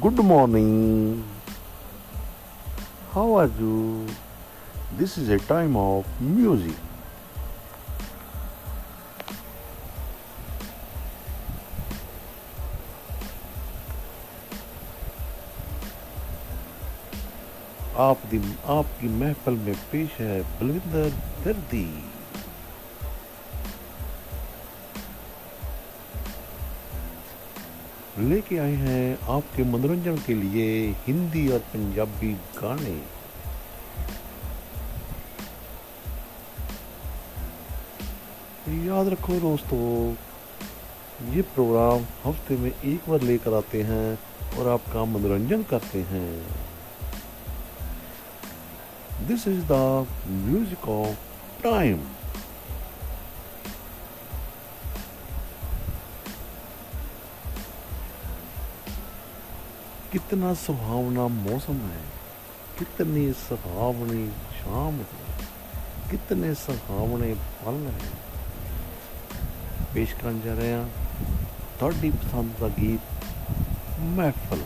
Good morning. How are you? This is a time of music. आप दी आपकी महफल में पेश है बलविंदर दर्दी लेके आए हैं आपके मनोरंजन के लिए हिंदी और पंजाबी गाने। याद रखो दोस्तों, ये प्रोग्राम हफ़्ते में एक बार लेकर आते हैं और आपका मनोरंजन करते हैं। This is the music of time कितना सुहावना मौसम है कितनी सुहावनी शाम है कितने सुहावने पल हैं पेश ਕਰਨ ਜਾ ਰਹੇ ਹਾਂ ਤੁਹਾਡੀ ਪਸੰਦ ਦਾ ਗੀਤ ਮਹਿਫਲ